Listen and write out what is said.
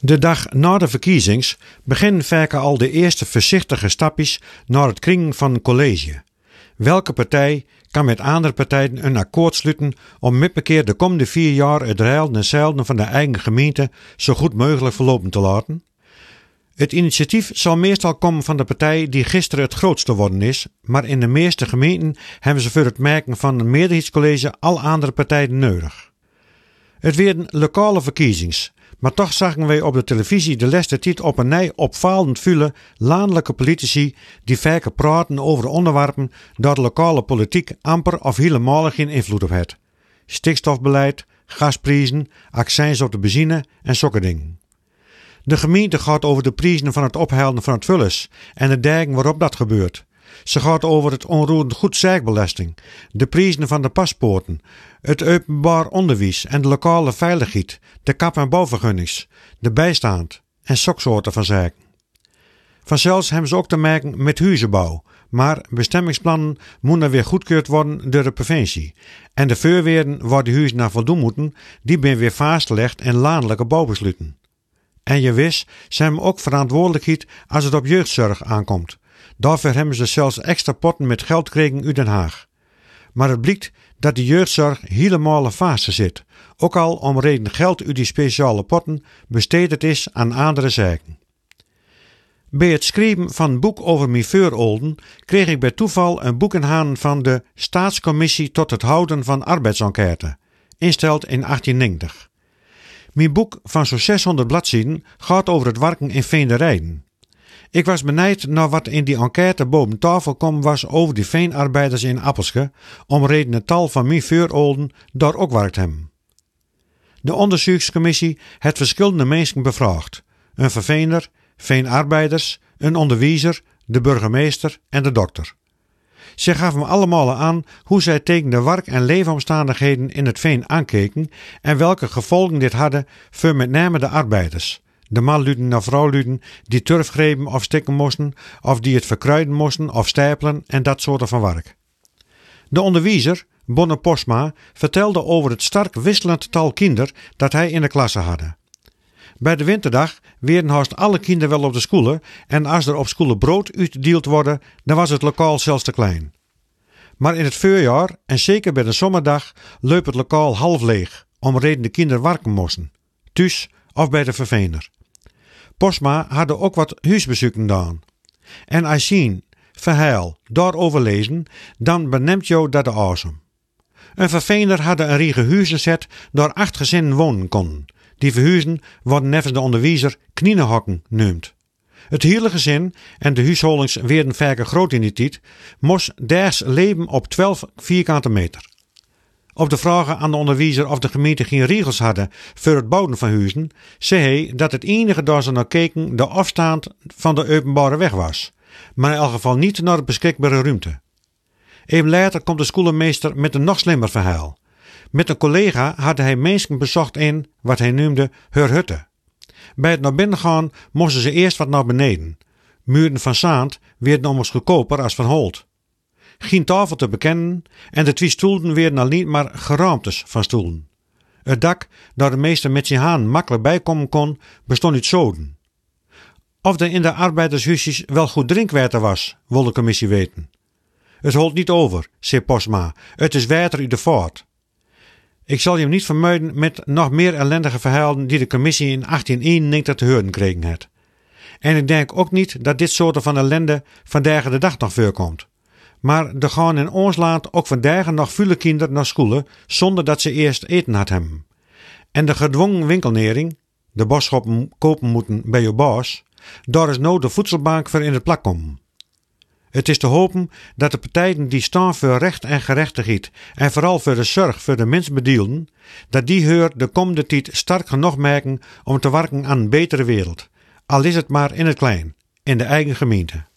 De dag na de verkiezings beginnen vaak al de eerste voorzichtige stapjes naar het kringen van een college. Welke partij kan met andere partijen een akkoord sluiten om met keer de komende vier jaar het rijden en zeilen van de eigen gemeente zo goed mogelijk verlopen te laten? Het initiatief zal meestal komen van de partij die gisteren het grootste worden is, maar in de meeste gemeenten hebben ze voor het merken van een meerderheidscollege al andere partijen nodig. Het werden lokale verkiezings, maar toch zagen wij op de televisie de laatste tijd op een nij opvallend vele landelijke politici die vaker praten over onderwerpen dat lokale politiek amper of helemaal geen invloed op heeft. Stikstofbeleid, gasprijzen, accijns op de benzine en zulke dingen. De gemeente gaat over de prijzen van het ophelden van het vullis en de dagen waarop dat gebeurt. Ze gaat over het onroerend goedzaakbelasting, de prijzen van de paspoorten, het openbaar onderwijs en de lokale veiligheid, de kap- en bouwvergunnings, de bijstand en soksoorten van zaken. Vanzelfs hebben ze ook te maken met huizenbouw, maar bestemmingsplannen moeten weer goedkeurd worden door de provincie. En de voorwaarden waar de huizen naar voldoen moeten, die ben weer vastgelegd in landelijke bouwbesluiten. En je wist, ze hebben ook verantwoordelijkheid als het op jeugdzorg aankomt. Daarvoor hebben ze zelfs extra potten met geld gekregen uit Den Haag. Maar het blijkt dat de jeugdzorg helemaal in fase zit. Ook al om reden geld uit die speciale potten besteed is aan andere zaken. Bij het schrijven van een boek over voorouderen kreeg ik bij toeval een boek in van de Staatscommissie tot het houden van arbeidsenquête, insteld in 1890. Mijn boek van zo'n 600 bladzijden gaat over het werken in veenderijden. Ik was benijd naar wat in die enquête boven tafel kwam was over die veenarbeiders in Appelske, om reden het tal van mijn voorouderen daar ook werkt hem. De onderzoekscommissie heeft verschillende mensen bevraagd. Een verveener, veenarbeiders, een onderwijzer, de burgemeester en de dokter. Ze gaven me allemaal aan hoe zij tegen de werk- en leefomstandigheden in het veen aankeken en welke gevolgen dit hadden voor met name de arbeiders. De manluden naar vrouwluden die turf grepen of stikken moesten, of die het verkruiden moesten of stijpelen en dat soort van werk. De onderwijzer, Bonne Posma, vertelde over het stark wisselend tal kinder dat hij in de klasse had. Bij de winterdag werden haast alle kinderen wel op de scholen en als er op scholen brood uitgedeeld worden, dan was het lokaal zelfs te klein. Maar in het voorjaar, en zeker bij de zomerdag, leup het lokaal half leeg, om reden de kinderen werken moesten. Thuis of bij de vervener. Posma hadden ook wat huisbezoeken gedaan. En als zien, verhaal, daarover lezen, dan beneemt jou dat de awesome. Een vervener had een riege huizen zet door acht gezinnen wonen konden. Die verhuizen worden nevens de onderwijzer knienehokken noemd. Het hele gezin en de huishoudings werden vaker groot in die tijd, moest ders leven op 12 vierkante meter. Op de vragen aan de onderwijzer of de gemeente geen regels hadden voor het bouwen van huizen, zei hij dat het enige daar ze naar keken de afstand van de openbare weg was, maar in elk geval niet naar de beschikbare ruimte. Even later komt de schoolmeester met een nog slimmer verhaal. Met een collega had hij mensen bezocht in wat hij noemde haar hutte. Bij het naar binnen gaan moesten ze eerst wat naar beneden. Muren van zaand werden immers goedkoper als van holt. Geen tafel te bekennen en de twee stoelen werden niet maar geraamtes van stoelen. Het dak, dat de meester met zijn haan makkelijk bijkomen kon, bestond uit zoden. Of er in de arbeidershuisjes wel goed drinkwater was, wil de commissie weten. Het holt niet over, zei Posma. Het is water uit de voort. Ik zal je niet vermijden met nog meer ellendige verhalen die de commissie in 1891 te horen kregen had. En ik denk ook niet dat dit soort van ellende vandaag de dag nog voorkomt. Maar er gaan in ons land ook vandaag nog vele kinderen naar school zonder dat ze eerst eten had hebben. En de gedwongen winkelnering, de boodschappen kopen moeten bij je baas, daar is nou de voedselbank voor in het plak komen. Het is te hopen dat de partijen die staan voor recht en gerechtigheid en vooral voor de zorg voor de mensbedielden, dat die heur de komende tijd sterk genoeg merken om te werken aan een betere wereld, al is het maar in het klein, in de eigen gemeente.